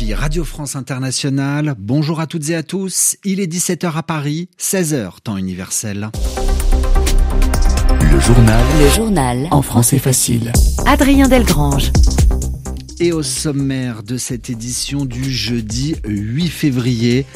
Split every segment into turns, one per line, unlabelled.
RFI Radio France Internationale. Bonjour à toutes et à tous. Il est 17h à Paris, 16h temps universel.
Le journal. Le journal. En français facile.
Adrien Delgrange.
Et au sommaire de cette édition du jeudi 8 février,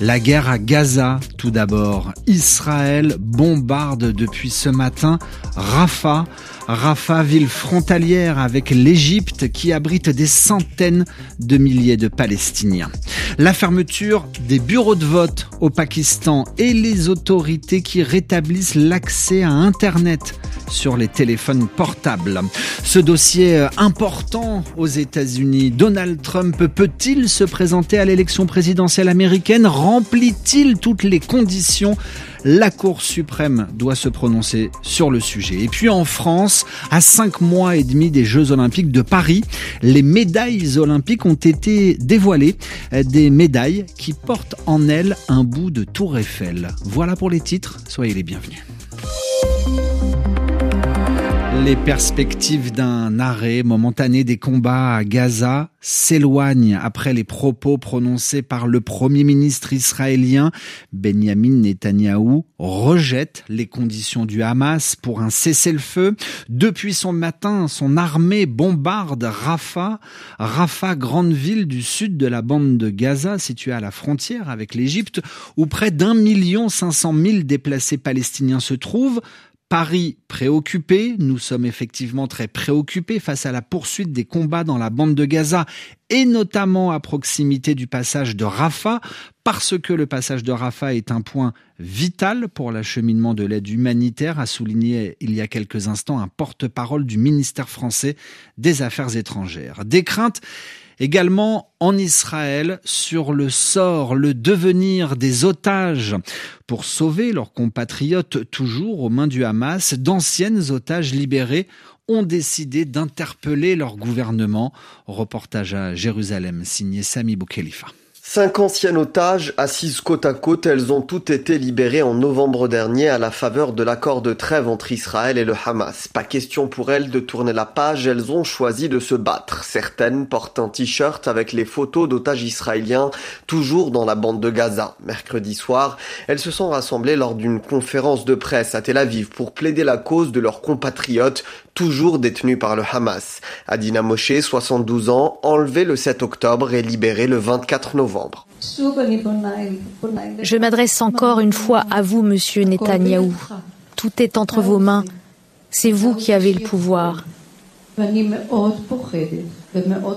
la guerre à Gaza, tout d'abord. Israël bombarde depuis ce matin Rafah. Rafah, ville frontalière avec l'Égypte qui abrite des centaines de milliers de Palestiniens. La fermeture des bureaux de vote au Pakistan et les autorités qui rétablissent l'accès à Internet sur les téléphones portables. Ce dossier euh, important aux États-Unis, Donald Trump peut-il se présenter à l'élection présidentielle américaine? Remplit-il toutes les conditions? La Cour suprême doit se prononcer sur le sujet. Et puis en France, à cinq mois et demi des Jeux Olympiques de Paris, les médailles olympiques ont été dévoilées. Des médailles qui portent en elles un bout de tour Eiffel. Voilà pour les titres. Soyez les bienvenus. Les perspectives d'un arrêt momentané des combats à Gaza s'éloignent après les propos prononcés par le premier ministre israélien. Benjamin Netanyahou rejette les conditions du Hamas pour un cessez-le-feu. Depuis son matin, son armée bombarde Rafah, Rafah, grande ville du sud de la bande de Gaza, située à la frontière avec l'Égypte, où près d'un million cinq cent mille déplacés palestiniens se trouvent. Paris préoccupé, nous sommes effectivement très préoccupés face à la poursuite des combats dans la bande de Gaza et notamment à proximité du passage de Rafah, parce que le passage de Rafah est un point vital pour l'acheminement de l'aide humanitaire, a souligné il y a quelques instants un porte-parole du ministère français des Affaires étrangères. Des craintes également en Israël sur le sort, le devenir des otages. Pour sauver leurs compatriotes toujours aux mains du Hamas, d'anciennes otages libérés ont décidé d'interpeller leur gouvernement. Reportage à Jérusalem signé Sami Boukhelifa.
Cinq anciennes otages assises côte à côte, elles ont toutes été libérées en novembre dernier à la faveur de l'accord de trêve entre Israël et le Hamas. Pas question pour elles de tourner la page, elles ont choisi de se battre. Certaines portent un t-shirt avec les photos d'otages israéliens toujours dans la bande de Gaza. Mercredi soir, elles se sont rassemblées lors d'une conférence de presse à Tel Aviv pour plaider la cause de leurs compatriotes toujours détenus par le Hamas. Adina Moshe, 72 ans, enlevé le 7 octobre et libéré le 24 novembre.
Je m'adresse encore une fois à vous, monsieur Netanyahou. Tout est entre vos mains. C'est vous qui avez le pouvoir.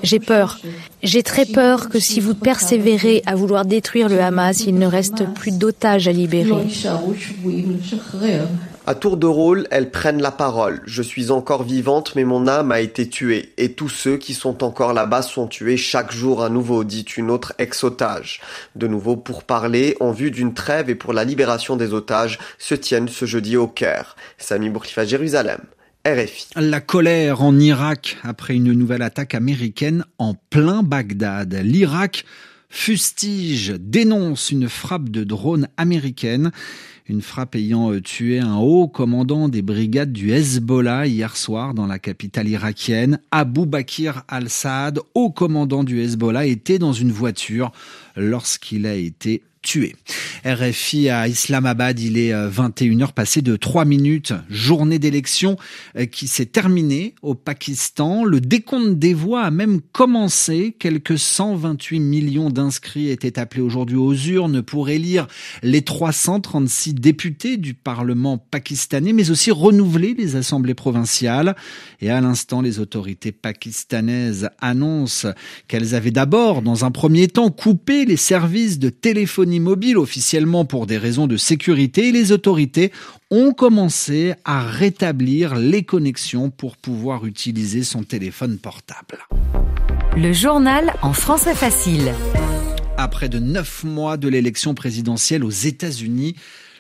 J'ai peur. J'ai très peur que si vous persévérez à vouloir détruire le Hamas, il ne reste plus d'otages à libérer.
À tour de rôle, elles prennent la parole. Je suis encore vivante, mais mon âme a été tuée. Et tous ceux qui sont encore là-bas sont tués chaque jour à nouveau, dit une autre ex-otage. De nouveau, pour parler, en vue d'une trêve et pour la libération des otages, se tiennent ce jeudi au Caire. Sami Bourkhifa, Jérusalem. RFI.
La colère en Irak après une nouvelle attaque américaine en plein Bagdad. L'Irak fustige, dénonce une frappe de drone américaine une frappe ayant euh, tué un haut commandant des brigades du Hezbollah hier soir dans la capitale irakienne. Abu Bakr al-Saad, haut commandant du Hezbollah, était dans une voiture lorsqu'il a été RFI à Islamabad, il est 21h euh, passé de 3 minutes, journée d'élection euh, qui s'est terminée au Pakistan. Le décompte des voix a même commencé. Quelques 128 millions d'inscrits étaient appelés aujourd'hui aux urnes pour élire les 336 députés du Parlement pakistanais, mais aussi renouveler les assemblées provinciales. Et à l'instant, les autorités pakistanaises annoncent qu'elles avaient d'abord, dans un premier temps, coupé les services de téléphonie mobile officiellement pour des raisons de sécurité et les autorités ont commencé à rétablir les connexions pour pouvoir utiliser son téléphone portable.
Le journal en français facile.
Après de neuf mois de l'élection présidentielle aux États-Unis,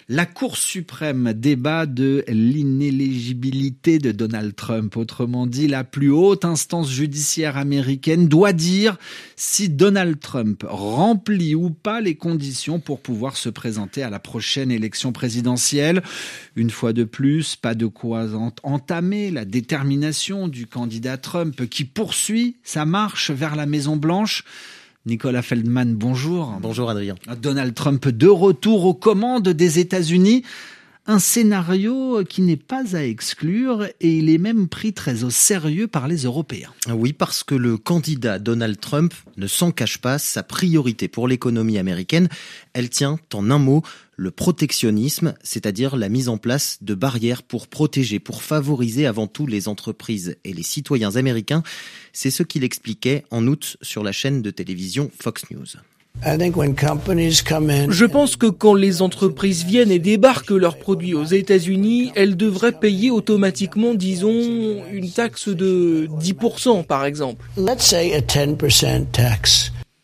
la Cour suprême débat de l'inéligibilité de Donald Trump. Autrement dit, la plus haute instance judiciaire américaine doit dire si Donald Trump remplit ou pas les conditions pour pouvoir se présenter à la prochaine élection présidentielle. Une fois de plus, pas de quoi entamer la détermination du candidat Trump qui poursuit sa marche vers la Maison Blanche. Nicolas Feldman, bonjour.
Bonjour Adrien.
Donald Trump de retour aux commandes des États-Unis. Un scénario qui n'est pas à exclure et il est même pris très au sérieux par les Européens.
Oui, parce que le candidat Donald Trump ne s'en cache pas, sa priorité pour l'économie américaine, elle tient en un mot le protectionnisme, c'est-à-dire la mise en place de barrières pour protéger, pour favoriser avant tout les entreprises et les citoyens américains. C'est ce qu'il expliquait en août sur la chaîne de télévision Fox News.
Je pense que quand les entreprises viennent et débarquent leurs produits aux États-Unis, elles devraient payer automatiquement, disons, une taxe de 10% par exemple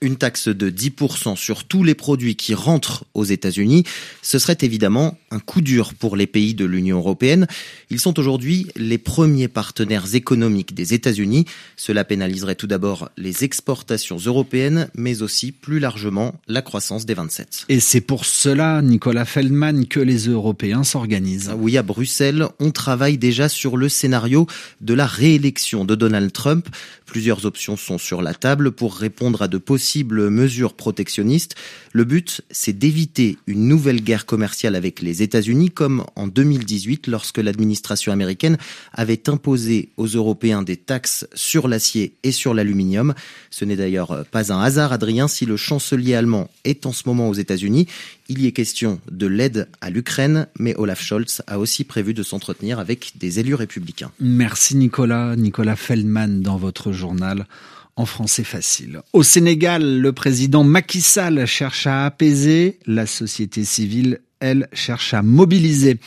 une taxe de 10% sur tous les produits qui rentrent aux États-Unis, ce serait évidemment un coup dur pour les pays de l'Union européenne. Ils sont aujourd'hui les premiers partenaires économiques des États-Unis. Cela pénaliserait tout d'abord les exportations européennes, mais aussi plus largement la croissance des 27.
Et c'est pour cela, Nicolas Feldman, que les Européens s'organisent.
Oui, à Bruxelles, on travaille déjà sur le scénario de la réélection de Donald Trump. Plusieurs options sont sur la table pour répondre à de possibles mesures protectionnistes. Le but, c'est d'éviter une nouvelle guerre commerciale avec les États-Unis, comme en 2018, lorsque l'administration américaine avait imposé aux Européens des taxes sur l'acier et sur l'aluminium. Ce n'est d'ailleurs pas un hasard, Adrien, si le chancelier allemand est en ce moment aux États-Unis. Il y est question de l'aide à l'Ukraine, mais Olaf Scholz a aussi prévu de s'entretenir avec des élus républicains.
Merci Nicolas, Nicolas Feldman dans votre journal en français facile. Au Sénégal, le président Macky Sall cherche à apaiser la société civile elle, cherche à mobiliser.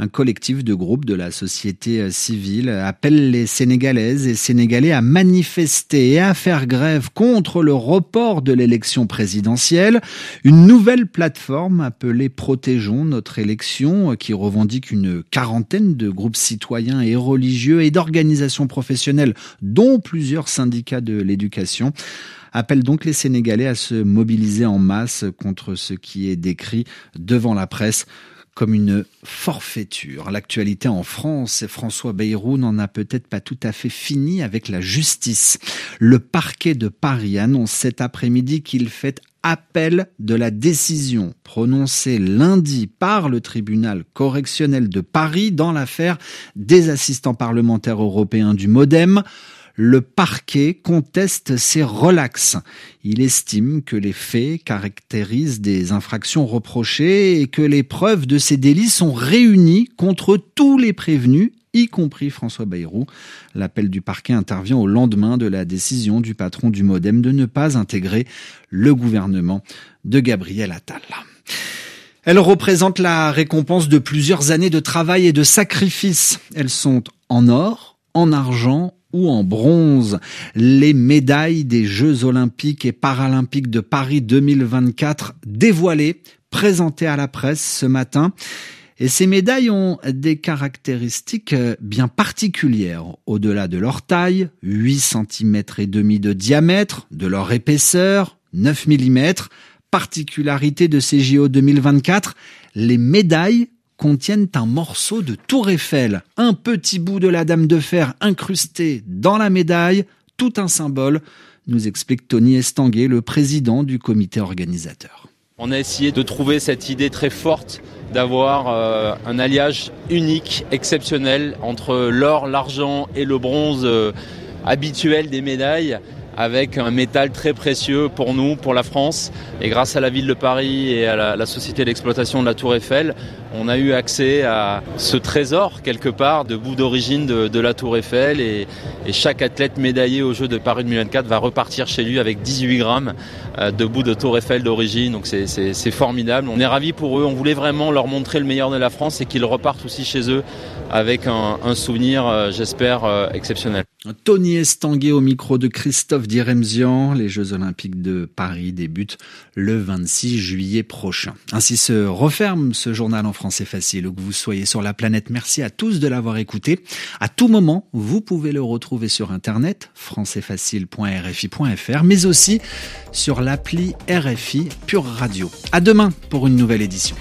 Un collectif de groupes de la société civile appelle les Sénégalaises et Sénégalais à manifester et à faire grève contre le report de l'élection présidentielle. Une nouvelle plateforme appelée Protégeons notre élection qui revendique une quarantaine de groupes citoyens et religieux et d'organisations professionnelles dont plusieurs syndicats de l'éducation appelle donc les Sénégalais à se mobiliser en masse contre ce qui est décrit devant la presse comme une forfaiture. L'actualité en France, et François Bayrou n'en a peut-être pas tout à fait fini avec la justice. Le parquet de Paris annonce cet après-midi qu'il fait appel de la décision prononcée lundi par le tribunal correctionnel de Paris dans l'affaire des assistants parlementaires européens du Modem le parquet conteste ces relax. Il estime que les faits caractérisent des infractions reprochées et que les preuves de ces délits sont réunies contre tous les prévenus y compris François Bayrou. L'appel du parquet intervient au lendemain de la décision du patron du Modem de ne pas intégrer le gouvernement de Gabriel Attal. Elles représentent la récompense de plusieurs années de travail et de sacrifice. Elles sont en or, en argent ou en bronze. Les médailles des Jeux olympiques et paralympiques de Paris 2024 dévoilées, présentées à la presse ce matin. Et ces médailles ont des caractéristiques bien particulières. Au-delà de leur taille, 8 cm et demi de diamètre, de leur épaisseur, 9 mm, particularité de ces JO 2024, les médailles contiennent un morceau de tour Eiffel, un petit bout de la dame de fer incrusté dans la médaille, tout un symbole, nous explique Tony Estanguet, le président du comité organisateur.
On a essayé de trouver cette idée très forte d'avoir euh, un alliage unique, exceptionnel entre l'or, l'argent et le bronze euh, habituel des médailles avec un métal très précieux pour nous, pour la France. Et grâce à la ville de Paris et à la, société d'exploitation de la Tour Eiffel, on a eu accès à ce trésor quelque part de bout d'origine de, la Tour Eiffel. Et, chaque athlète médaillé aux Jeux de Paris 2024 va repartir chez lui avec 18 grammes euh, de bout de Tour Eiffel d'origine. Donc c'est formidable. On est ravis pour eux. On voulait vraiment leur montrer le meilleur de la France et qu'ils repartent aussi chez eux avec un, souvenir, euh, j'espère, euh, exceptionnel.
Tony Estanguet au micro de Christophe Diremzian. Les Jeux Olympiques de Paris débutent le 26 juillet prochain. Ainsi se referme ce journal en français facile. Où que vous soyez sur la planète, merci à tous de l'avoir écouté. À tout moment, vous pouvez le retrouver sur internet, françaisfacile.rfi.fr, mais aussi sur l'appli RFI Pure Radio. À demain pour une nouvelle édition.